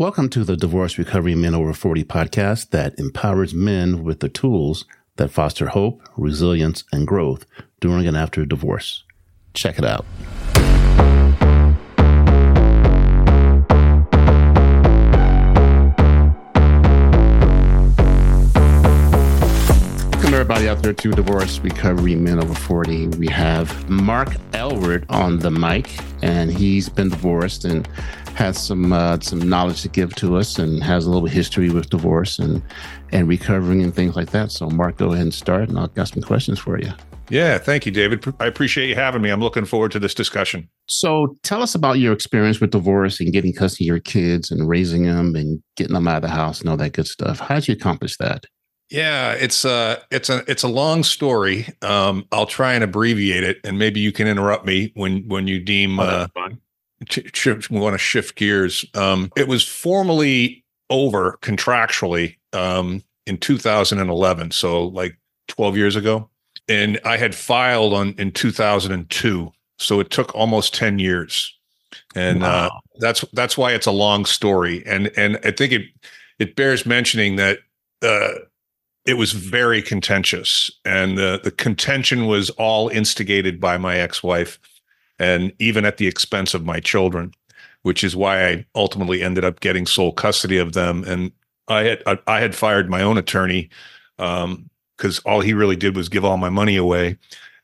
Welcome to the Divorce Recovery Men Over 40 podcast that empowers men with the tools that foster hope, resilience, and growth during and after divorce. Check it out. Welcome everybody out there to Divorce Recovery Men Over 40. We have Mark Aylward on the mic, and he's been divorced and has some uh, some knowledge to give to us and has a little history with divorce and and recovering and things like that. So, Mark, go ahead and start, and I've got some questions for you. Yeah, thank you, David. I appreciate you having me. I'm looking forward to this discussion. So, tell us about your experience with divorce and getting custody of your kids and raising them and getting them out of the house and all that good stuff. How did you accomplish that? Yeah, it's a it's a it's a long story. Um, I'll try and abbreviate it, and maybe you can interrupt me when when you deem oh, uh, shift, we want to shift gears. Um, it was formally over contractually um, in 2011, so like 12 years ago, and I had filed on in 2002. So it took almost 10 years, and uh, wow. uh, that's that's why it's a long story. And and I think it it bears mentioning that. Uh, it was very contentious, and the the contention was all instigated by my ex-wife and even at the expense of my children, which is why I ultimately ended up getting sole custody of them. And I had I, I had fired my own attorney because um, all he really did was give all my money away,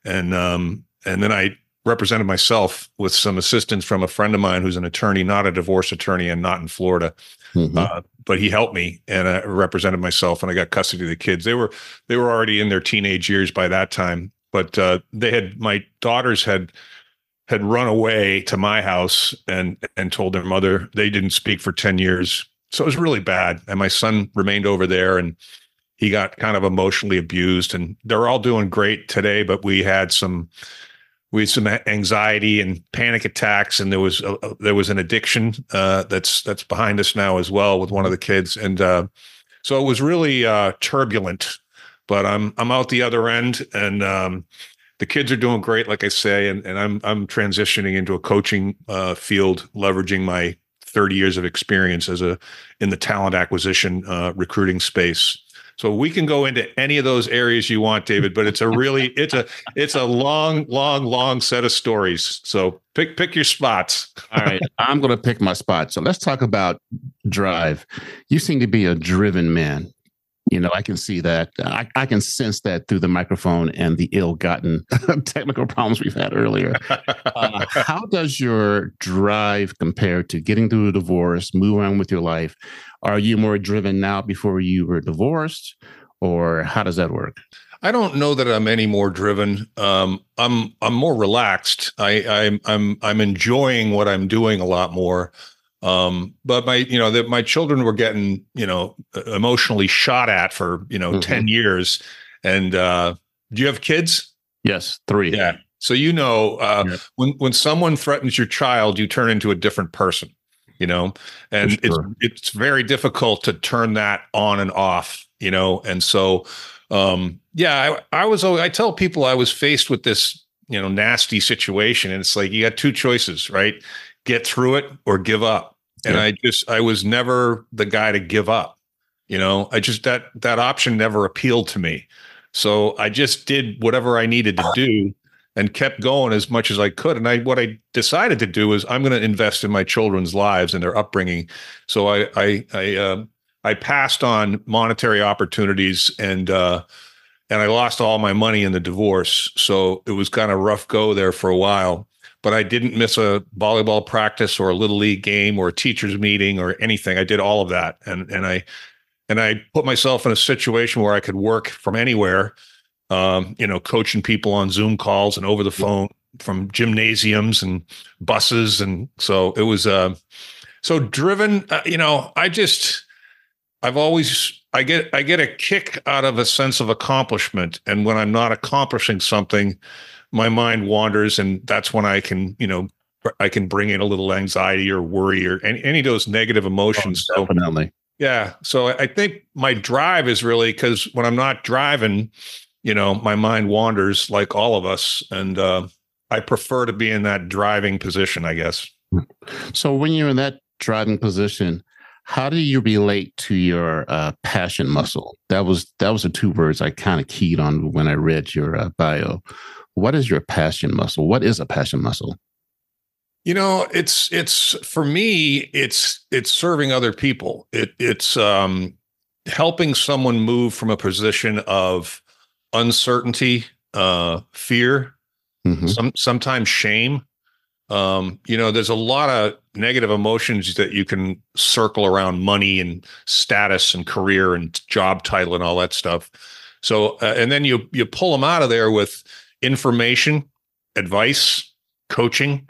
and um, and then I represented myself with some assistance from a friend of mine who's an attorney, not a divorce attorney, and not in Florida. Mm-hmm. Uh, but he helped me, and I represented myself, and I got custody of the kids. They were they were already in their teenage years by that time, but uh, they had my daughters had had run away to my house and and told their mother. They didn't speak for 10 years. So it was really bad. And my son remained over there and he got kind of emotionally abused. And they're all doing great today but we had some we had some anxiety and panic attacks. And there was a, there was an addiction uh, that's that's behind us now as well with one of the kids. And uh, so it was really uh, turbulent but i'm i'm out the other end. And um, the kids are doing great, like I say, and, and I'm I'm transitioning into a coaching uh, field, leveraging my 30 years of experience as a in the talent acquisition uh, recruiting space. So we can go into any of those areas you want, David, but it's a really it's a it's a long, long, long set of stories. So pick pick your spots. All right, I'm going to pick my spot. So let's talk about drive. You seem to be a driven man. You know, I can see that. I, I can sense that through the microphone and the ill-gotten technical problems we've had earlier. Uh, how does your drive compare to getting through a divorce, move on with your life? Are you more driven now before you were divorced, or how does that work? I don't know that I'm any more driven. Um, I'm I'm more relaxed. I, I'm I'm I'm enjoying what I'm doing a lot more. Um, but my, you know, that my children were getting, you know, emotionally shot at for, you know, mm-hmm. 10 years. And uh, do you have kids? Yes, three. Yeah. So you know, uh, yeah. when when someone threatens your child, you turn into a different person, you know, and sure. it's it's very difficult to turn that on and off, you know. And so, um, yeah, I, I was I tell people I was faced with this, you know, nasty situation, and it's like you got two choices, right? Get through it or give up and yeah. I just I was never the guy to give up. You know, I just that that option never appealed to me. So I just did whatever I needed to do and kept going as much as I could. And I what I decided to do is I'm going to invest in my children's lives and their upbringing. So I I I uh, I passed on monetary opportunities and uh, and I lost all my money in the divorce. So it was kind of rough go there for a while but I didn't miss a volleyball practice or a little league game or a teachers meeting or anything. I did all of that, and and I and I put myself in a situation where I could work from anywhere. Um, you know, coaching people on Zoom calls and over the phone from gymnasiums and buses, and so it was. Uh, so driven, uh, you know, I just I've always I get I get a kick out of a sense of accomplishment, and when I'm not accomplishing something my mind wanders and that's when i can you know i can bring in a little anxiety or worry or any, any of those negative emotions oh, definitely so, yeah so i think my drive is really because when i'm not driving you know my mind wanders like all of us and uh, i prefer to be in that driving position i guess so when you're in that driving position how do you relate to your uh, passion muscle? That was that was the two words I kind of keyed on when I read your uh, bio. What is your passion muscle? What is a passion muscle? You know, it's it's for me, it's it's serving other people. It it's um helping someone move from a position of uncertainty, uh, fear, mm-hmm. some sometimes shame. Um, you know, there's a lot of negative emotions that you can circle around money and status and career and job title and all that stuff. So, uh, and then you you pull them out of there with information, advice, coaching,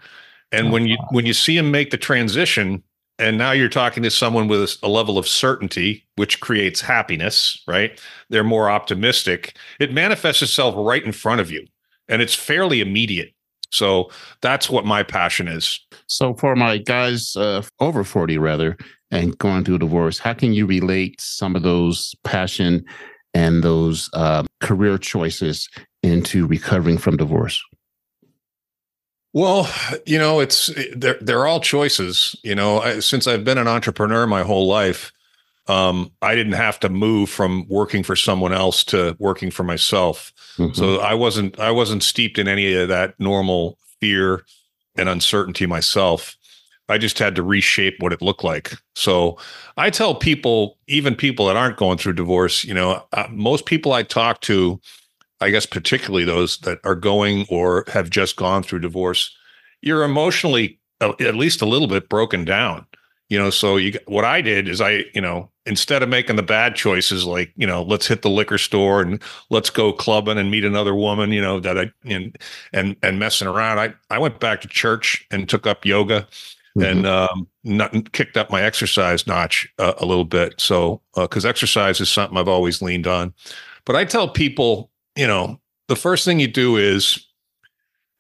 and oh, when you when you see them make the transition, and now you're talking to someone with a level of certainty, which creates happiness, right? They're more optimistic. It manifests itself right in front of you, and it's fairly immediate. So that's what my passion is. So for my guys uh, over 40 rather and going through divorce, how can you relate some of those passion and those uh, career choices into recovering from divorce? Well, you know, it's they're they're all choices. You know, I, since I've been an entrepreneur my whole life, um, I didn't have to move from working for someone else to working for myself. Mm-hmm. So I wasn't I wasn't steeped in any of that normal fear and uncertainty myself. I just had to reshape what it looked like. So I tell people, even people that aren't going through divorce, you know, uh, most people I talk to I guess particularly those that are going or have just gone through divorce, you're emotionally uh, at least a little bit broken down. You know, so you what I did is I, you know, instead of making the bad choices like, you know, let's hit the liquor store and let's go clubbing and meet another woman, you know, that I and and and messing around, I I went back to church and took up yoga. Mm-hmm. and um, not, kicked up my exercise notch uh, a little bit. So, because uh, exercise is something I've always leaned on, but I tell people you know, the first thing you do is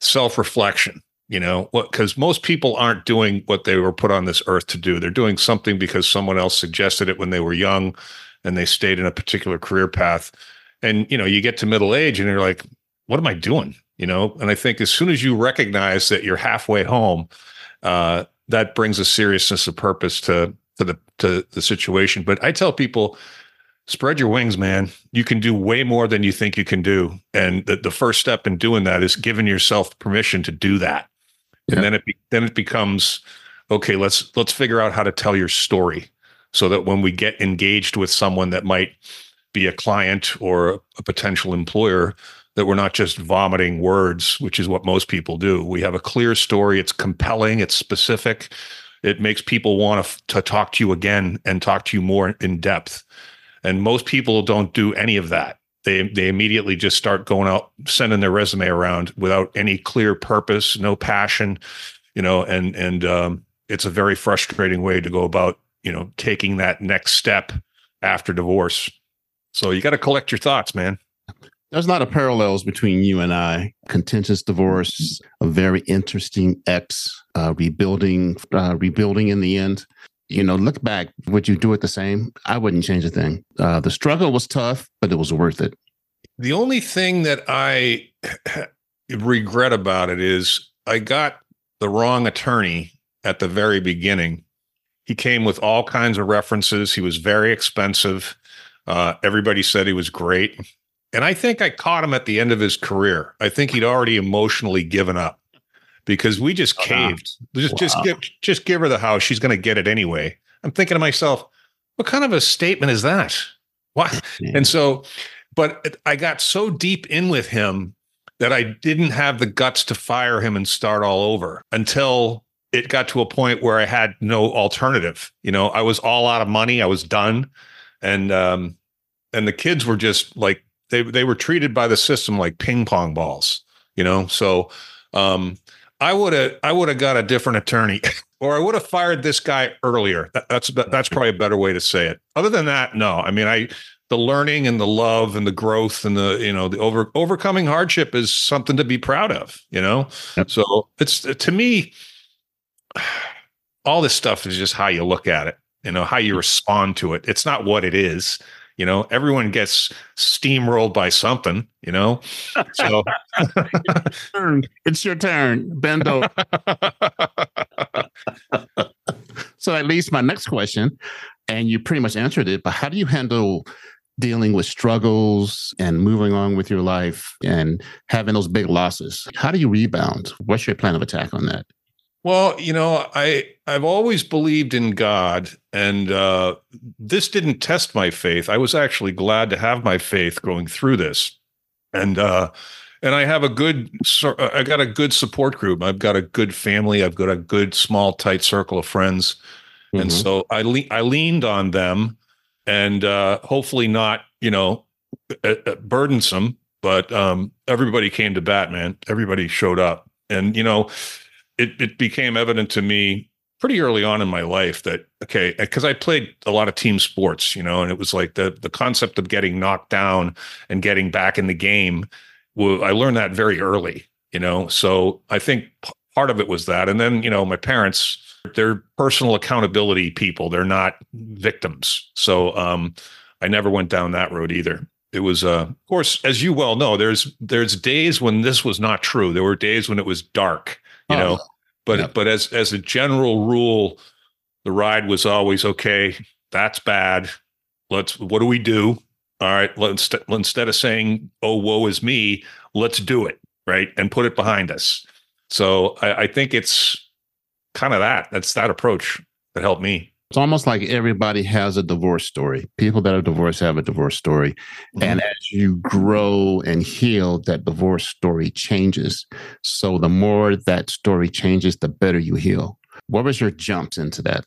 self reflection, you know, because most people aren't doing what they were put on this earth to do. They're doing something because someone else suggested it when they were young and they stayed in a particular career path. And, you know, you get to middle age and you're like, what am I doing? You know, and I think as soon as you recognize that you're halfway home, uh, that brings a seriousness of purpose to to the to the situation. But I tell people, spread your wings, man. You can do way more than you think you can do. And the, the first step in doing that is giving yourself permission to do that. Yeah. And then it be, then it becomes okay, let's let's figure out how to tell your story so that when we get engaged with someone that might be a client or a potential employer that we're not just vomiting words, which is what most people do. We have a clear story, it's compelling, it's specific. It makes people want to, to talk to you again and talk to you more in depth and most people don't do any of that. They they immediately just start going out sending their resume around without any clear purpose, no passion, you know, and and um, it's a very frustrating way to go about, you know, taking that next step after divorce. So you got to collect your thoughts, man. There's a lot of parallels between you and I. Contentious divorce, a very interesting ex, uh, rebuilding, uh, rebuilding in the end you know, look back, would you do it the same? I wouldn't change a thing. Uh, the struggle was tough, but it was worth it. The only thing that I regret about it is I got the wrong attorney at the very beginning. He came with all kinds of references. He was very expensive. Uh, everybody said he was great. And I think I caught him at the end of his career. I think he'd already emotionally given up because we just caved. Just wow. just give just give her the house. She's going to get it anyway. I'm thinking to myself, what kind of a statement is that? What? And so, but I got so deep in with him that I didn't have the guts to fire him and start all over until it got to a point where I had no alternative. You know, I was all out of money. I was done, and um, and the kids were just like they they were treated by the system like ping pong balls. You know, so um, I would have I would have got a different attorney, or I would have fired this guy earlier. That, that's that's probably a better way to say it. Other than that, no. I mean, I the learning and the love and the growth and the you know the over overcoming hardship is something to be proud of. You know, yep. so it's to me, all this stuff is just how you look at it. You know, how you mm-hmm. respond to it. It's not what it is. You know, everyone gets steamrolled by something, you know? So it's your turn. Bend over. so that leads my next question, and you pretty much answered it. But how do you handle dealing with struggles and moving on with your life and having those big losses? How do you rebound? What's your plan of attack on that? Well, you know, I I've always believed in God, and uh, this didn't test my faith. I was actually glad to have my faith going through this, and uh, and I have a good, I got a good support group. I've got a good family. I've got a good, small, tight circle of friends, mm-hmm. and so I le- I leaned on them, and uh, hopefully not, you know, burdensome, but um, everybody came to bat, man. Everybody showed up, and you know it it became evident to me pretty early on in my life that okay because i played a lot of team sports you know and it was like the the concept of getting knocked down and getting back in the game well, i learned that very early you know? So i think part of it was that. And then you know my parents they're personal accountability people. They're not victims. So um i never went down that road either. It was uh of course as you well know there's there's days when this was not true. There were days when it was dark you oh, know. But yeah. but as as a general rule, the ride was always okay. That's bad. Let's what do we do? All right, let's instead of saying "oh woe is me," let's do it right and put it behind us. So I, I think it's kind of that. That's that approach that helped me. It's almost like everybody has a divorce story. People that are divorced have a divorce story. Mm-hmm. And as you grow and heal, that divorce story changes. So the more that story changes, the better you heal. What was your jumps into that?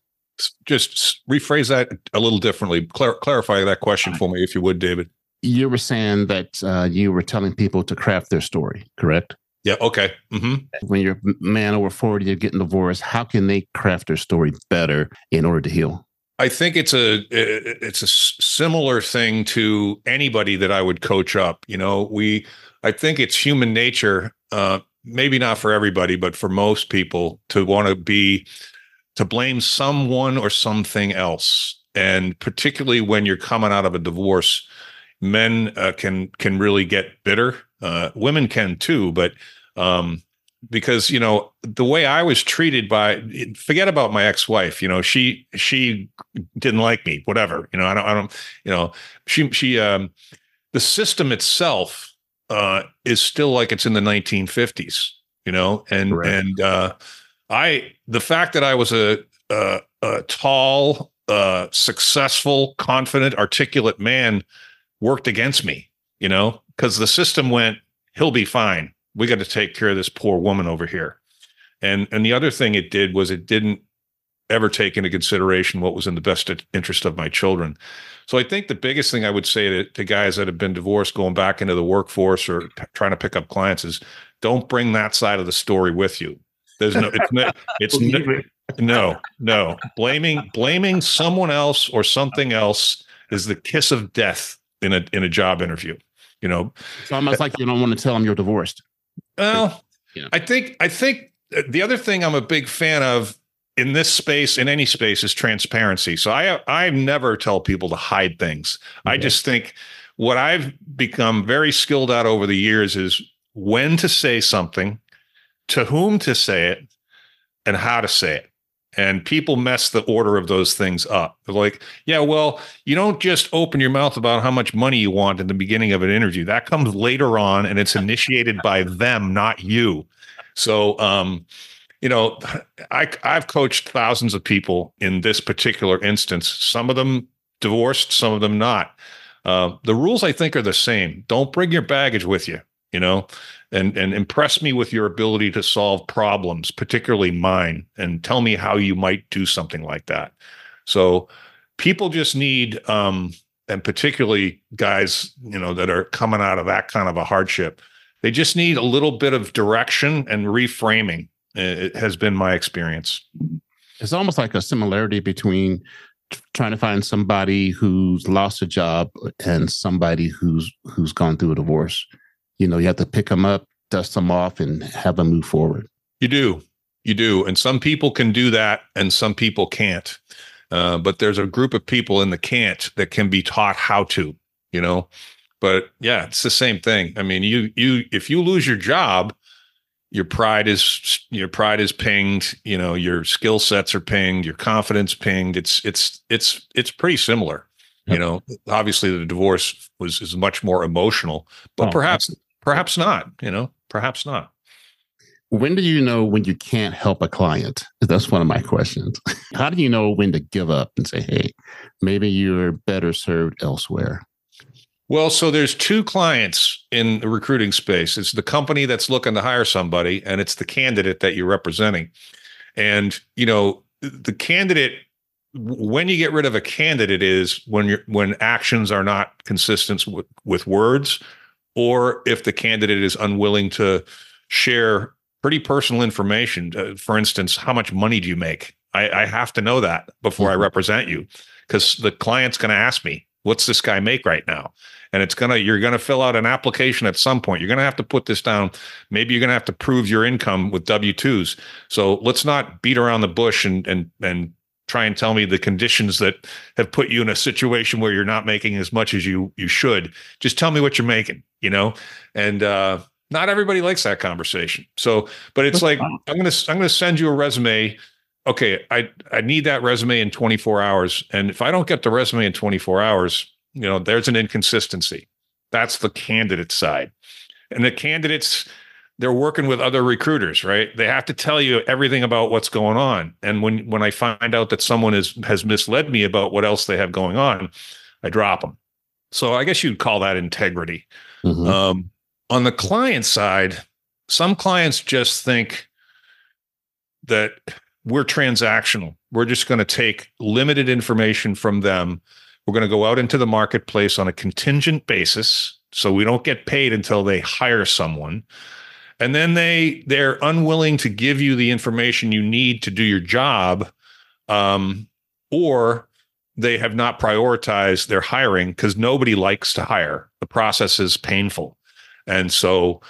Just rephrase that a little differently. Clar- clarify that question for me, if you would, David. You were saying that uh, you were telling people to craft their story, correct? Yeah. Okay. Mm-hmm. When you're a man over 40, you're getting divorced. How can they craft their story better in order to heal? I think it's a it's a similar thing to anybody that I would coach up. You know, we I think it's human nature, uh, maybe not for everybody, but for most people, to want to be to blame someone or something else, and particularly when you're coming out of a divorce, men uh, can can really get bitter. Uh, women can too, but um, because you know the way I was treated by forget about my ex-wife you know she she didn't like me whatever you know I don't I don't you know she she um the system itself uh is still like it's in the 1950s you know and Correct. and uh I the fact that I was a a, a tall uh successful confident articulate man worked against me you know because the system went he'll be fine we got to take care of this poor woman over here. And and the other thing it did was it didn't ever take into consideration what was in the best interest of my children. So I think the biggest thing I would say to, to guys that have been divorced going back into the workforce or p- trying to pick up clients is don't bring that side of the story with you. There's no it's no it's no, no no blaming blaming someone else or something else is the kiss of death in a in a job interview. You know, it's almost like you don't want to tell them you're divorced. Well, yeah. I think I think uh, the other thing I'm a big fan of in this space, in any space, is transparency. So I I never tell people to hide things. Okay. I just think what I've become very skilled at over the years is when to say something, to whom to say it, and how to say it. And people mess the order of those things up. They're like, yeah, well, you don't just open your mouth about how much money you want in the beginning of an interview. That comes later on and it's initiated by them, not you. So, um, you know, I, I've coached thousands of people in this particular instance, some of them divorced, some of them not. Uh, the rules, I think, are the same. Don't bring your baggage with you, you know, and and impress me with your ability to solve problems, particularly mine, and tell me how you might do something like that. So people just need um, and particularly guys, you know, that are coming out of that kind of a hardship, they just need a little bit of direction and reframing. It has been my experience. It's almost like a similarity between trying to find somebody who's lost a job and somebody who's who's gone through a divorce you know, you have to pick them up, dust them off, and have them move forward. You do. You do. And some people can do that and some people can't. Uh, but there's a group of people in the can't that can be taught how to, you know. But yeah, it's the same thing. I mean, you you if you lose your job, your pride is your pride is pinged you know your skill sets are pinged your confidence pinged it's it's it's it's pretty similar you know obviously the divorce was is much more emotional but oh, perhaps perhaps not you know perhaps not. When do you know when you can't help a client? That's one of my questions. How do you know when to give up and say hey maybe you're better served elsewhere well, so there's two clients in the recruiting space. It's the company that's looking to hire somebody, and it's the candidate that you're representing. And you know, the candidate when you get rid of a candidate is when you're when actions are not consistent with, with words, or if the candidate is unwilling to share pretty personal information. Uh, for instance, how much money do you make? I, I have to know that before mm-hmm. I represent you, because the client's going to ask me, "What's this guy make right now?" and it's gonna you're gonna fill out an application at some point. You're gonna have to put this down. Maybe you're gonna have to prove your income with W twos. So let's not beat around the bush and and and try and tell me the conditions that have put you in a situation where you're not making as much as you you should. Just tell me what you're making, you know? And uh not everybody likes that conversation. So, but it's like I'm going to I'm going to send you a resume. Okay, I I need that resume in 24 hours and if I don't get the resume in 24 hours, you know, there's an inconsistency. That's the candidate side. And the candidates, they're working with other recruiters, right? They have to tell you everything about what's going on. And when when I find out that someone is has misled me about what else they have going on, I drop them. So I guess you'd call that integrity. Mm-hmm. Um, on the client side, some clients just think that we're transactional. We're just going to take limited information from them we're going to go out into the marketplace on a contingent basis. So we don't get paid until they hire someone. And then they they're unwilling to give you the information you need to do your job. Um, or they have not prioritized their hiring because nobody likes to hire. The process is painful. And so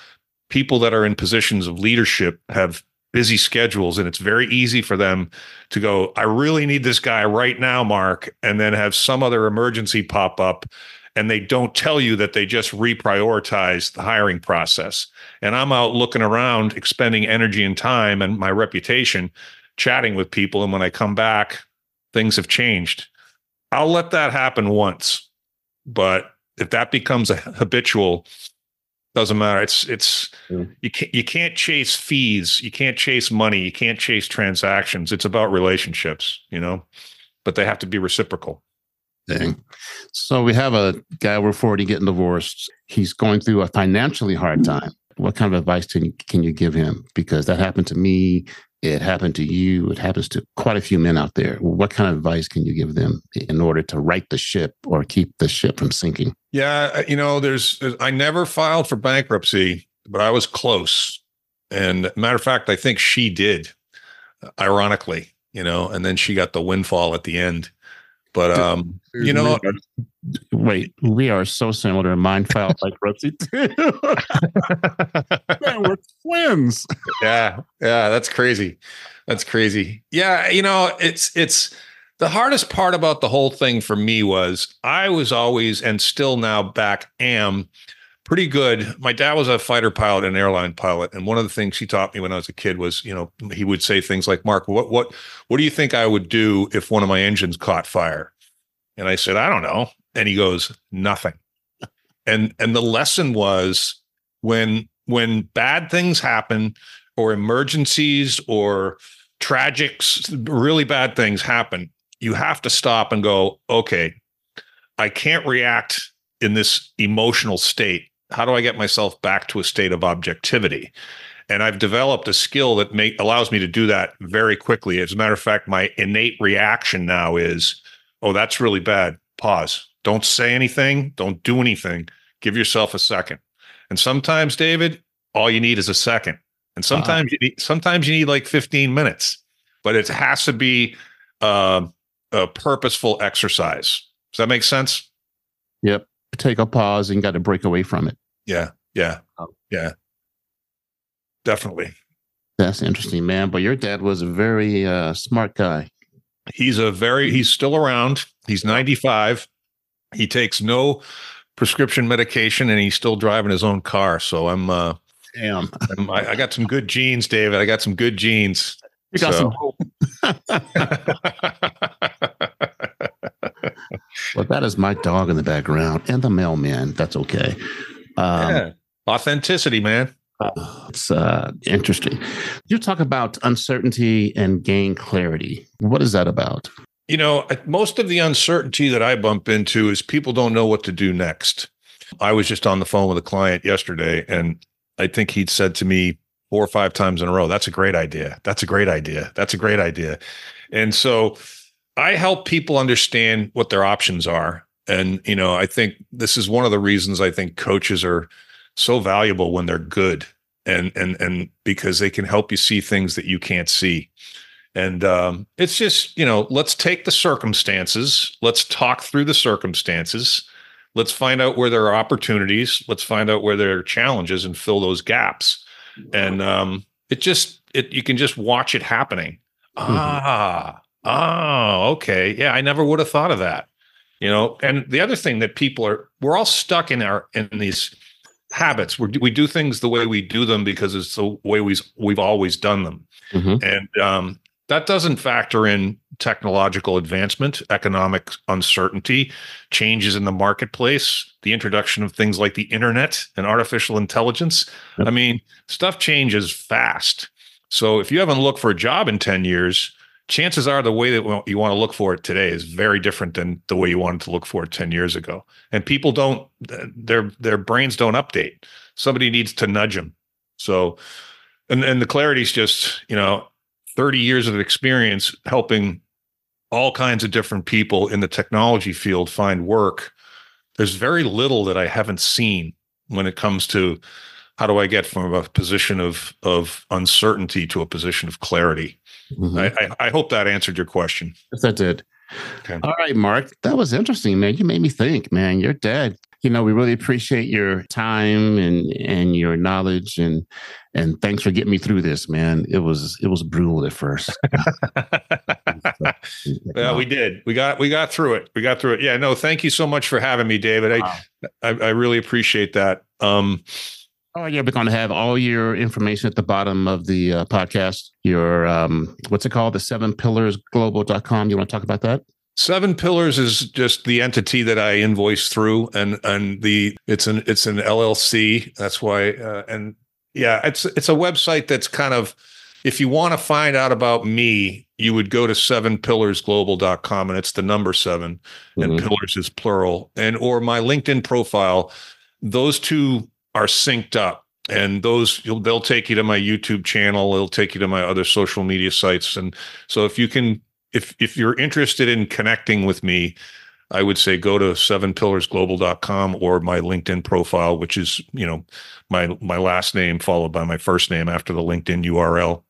people that are in positions of leadership have busy schedules and it's very easy for them to go i really need this guy right now mark and then have some other emergency pop up and they don't tell you that they just reprioritize the hiring process and i'm out looking around expending energy and time and my reputation chatting with people and when i come back things have changed i'll let that happen once but if that becomes a habitual doesn't matter. It's it's mm. you can't you can't chase fees, you can't chase money, you can't chase transactions. It's about relationships, you know, but they have to be reciprocal. Dang. So we have a guy we're 40 getting divorced. He's going through a financially hard time. What kind of advice can, can you give him? Because that happened to me it happened to you. It happens to quite a few men out there. What kind of advice can you give them in order to right the ship or keep the ship from sinking? Yeah, you know, there's I never filed for bankruptcy, but I was close. And matter of fact, I think she did, ironically, you know, and then she got the windfall at the end. But um, you know, wait, we are so similar. Mine filed bankruptcy too. Man, we're twins. yeah, yeah, that's crazy. That's crazy. Yeah, you know, it's it's the hardest part about the whole thing for me was I was always and still now back am pretty good. My dad was a fighter pilot and airline pilot, and one of the things he taught me when I was a kid was, you know, he would say things like, "Mark, what what what do you think I would do if one of my engines caught fire?" And I said, "I don't know." And he goes, "Nothing." And and the lesson was when when bad things happen or emergencies or tragics, really bad things happen, you have to stop and go, "Okay, I can't react in this emotional state how do I get myself back to a state of objectivity? And I've developed a skill that make, allows me to do that very quickly. As a matter of fact, my innate reaction now is, oh, that's really bad. Pause. Don't say anything. Don't do anything. Give yourself a second. And sometimes, David, all you need is a second. And uh-huh. sometimes uh-huh. you need sometimes you need like 15 minutes, but it has to be uh, a purposeful exercise. Does that make sense? Yep take a pause and got to break away from it. Yeah. Yeah. Oh. Yeah. Definitely. That's interesting, man. But your dad was a very uh, smart guy. He's a very, he's still around. He's 95. He takes no prescription medication and he's still driving his own car. So I'm, uh, Damn. I, I, got some good genes, David. I got some good genes. You got so. some. well, that is my dog in the background and the mailman. That's okay. Um, yeah. Authenticity, man. it's uh, interesting. You talk about uncertainty and gain clarity. What is that about? You know, most of the uncertainty that I bump into is people don't know what to do next. I was just on the phone with a client yesterday, and I think he'd said to me four or five times in a row, That's a great idea. That's a great idea. That's a great idea. And so I help people understand what their options are. And, you know, I think this is one of the reasons I think coaches are so valuable when they're good and and and because they can help you see things that you can't see. And um, it's just, you know, let's take the circumstances, let's talk through the circumstances, let's find out where there are opportunities, let's find out where there are challenges and fill those gaps. And um, it just, it you can just watch it happening. Mm-hmm. Ah, oh, okay. Yeah, I never would have thought of that. You know, and the other thing that people are, we're all stuck in our in these habits. we we do things the way we do them because it's the way we we've always done them, mm-hmm. and um, that doesn't factor in technological advancement, economic uncertainty, changes in the marketplace, the introduction of things like the internet and artificial intelligence. Yep. I mean, stuff changes fast. So if you haven't looked for a job in 10 years, chances are the way that you want to look for it today is very different than the way you wanted to look for it 10 years ago. And people don't their their brains don't update. Somebody needs to nudge them. So and and the clarity is just, you know, 30 years of experience helping all kinds of different people in the technology field find work. There's very little that I haven't seen when it comes to how do I get from a position of of uncertainty to a position of clarity. Mm-hmm. I, I, I, hope that answered your question. Yes, that did. Okay. All right, Mark, that was interesting, man. You made me think, man. You're dead. You know, we really appreciate your time and and your knowledge and and thanks for getting me through this, man. It was it was brutal at first. yeah, we did. We got we got through it. We got through it. Yeah, no, thank you so much for having me, David. Wow. I, I I really appreciate that. Um Oh yeah, we're going to have all your information at the bottom of the uh, podcast. Your um, what's it called? The seven pillars global.com. You want to talk about that? Seven Pillars is just the entity that I invoice through, and and the it's an it's an LLC. That's why, uh, and yeah, it's it's a website that's kind of if you want to find out about me, you would go to seven pillars sevenpillarsglobal.com and it's the number 7 mm-hmm. and pillars is plural, and or my LinkedIn profile. Those two are synced up. And those they'll take you to my youtube channel. They'll take you to my other social media sites. And so if you can if if you're interested in connecting with me i would say go to sevenpillarsglobal.com or my linkedin profile which is you know my my last name followed by my first name after the linkedin url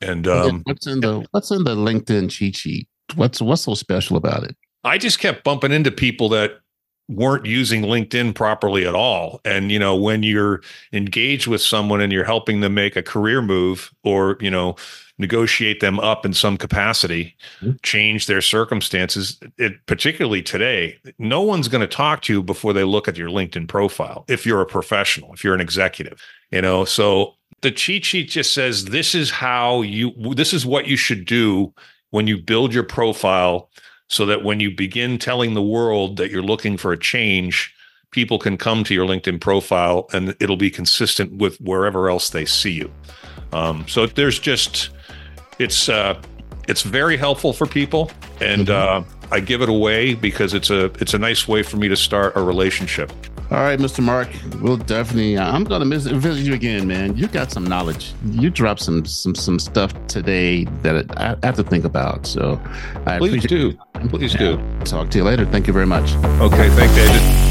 and um, what's in the what's in the linkedin cheat sheet? What's what's so special about it? I just kept bumping into people that weren't using LinkedIn properly at all. And you know, when you're engaged with someone and you're helping them make a career move or, you know, negotiate them up in some capacity, mm-hmm. change their circumstances, it, particularly today, no one's going to talk to you before they look at your LinkedIn profile if you're a professional, if you're an executive, you know. So the cheat sheet just says this is how you this is what you should do when you build your profile so that when you begin telling the world that you're looking for a change, people can come to your LinkedIn profile and it'll be consistent with wherever else they see you. Um, so there's just it's uh, it's very helpful for people, and mm-hmm. uh, I give it away because it's a it's a nice way for me to start a relationship. All right, Mr. Mark, we'll definitely. Uh, I'm going to visit you again, man. You got some knowledge. You dropped some some some stuff today that I have to think about. So, I please do. Please do. Talk to you later. Thank you very much. Okay, thank David.